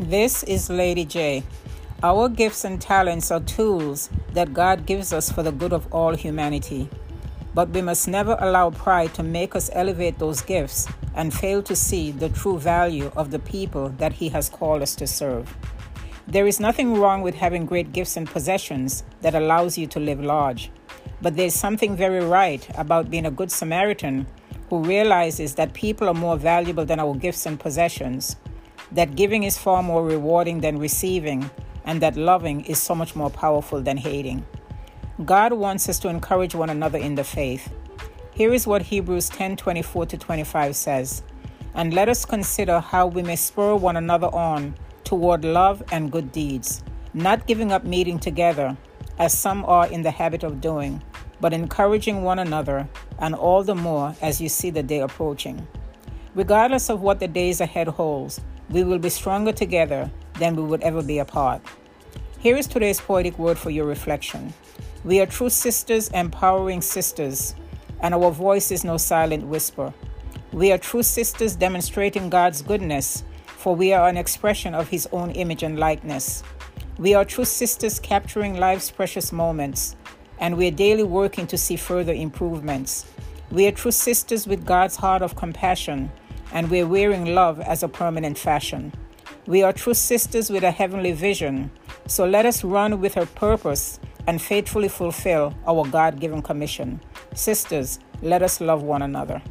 This is Lady J. Our gifts and talents are tools that God gives us for the good of all humanity. But we must never allow pride to make us elevate those gifts and fail to see the true value of the people that He has called us to serve. There is nothing wrong with having great gifts and possessions that allows you to live large. But there's something very right about being a good Samaritan who realizes that people are more valuable than our gifts and possessions, that giving is far more rewarding than receiving, and that loving is so much more powerful than hating. God wants us to encourage one another in the faith. Here is what Hebrews 10 24 to 25 says And let us consider how we may spur one another on toward love and good deeds, not giving up meeting together, as some are in the habit of doing, but encouraging one another, and all the more as you see the day approaching. Regardless of what the days ahead holds, we will be stronger together than we would ever be apart. Here is today's poetic word for your reflection. We are true sisters, empowering sisters, and our voice is no silent whisper. We are true sisters demonstrating God's goodness, for we are an expression of His own image and likeness. We are true sisters capturing life's precious moments, and we are daily working to see further improvements. We are true sisters with God's heart of compassion, and we are wearing love as a permanent fashion. We are true sisters with a heavenly vision, so let us run with her purpose and faithfully fulfill our God given commission. Sisters, let us love one another.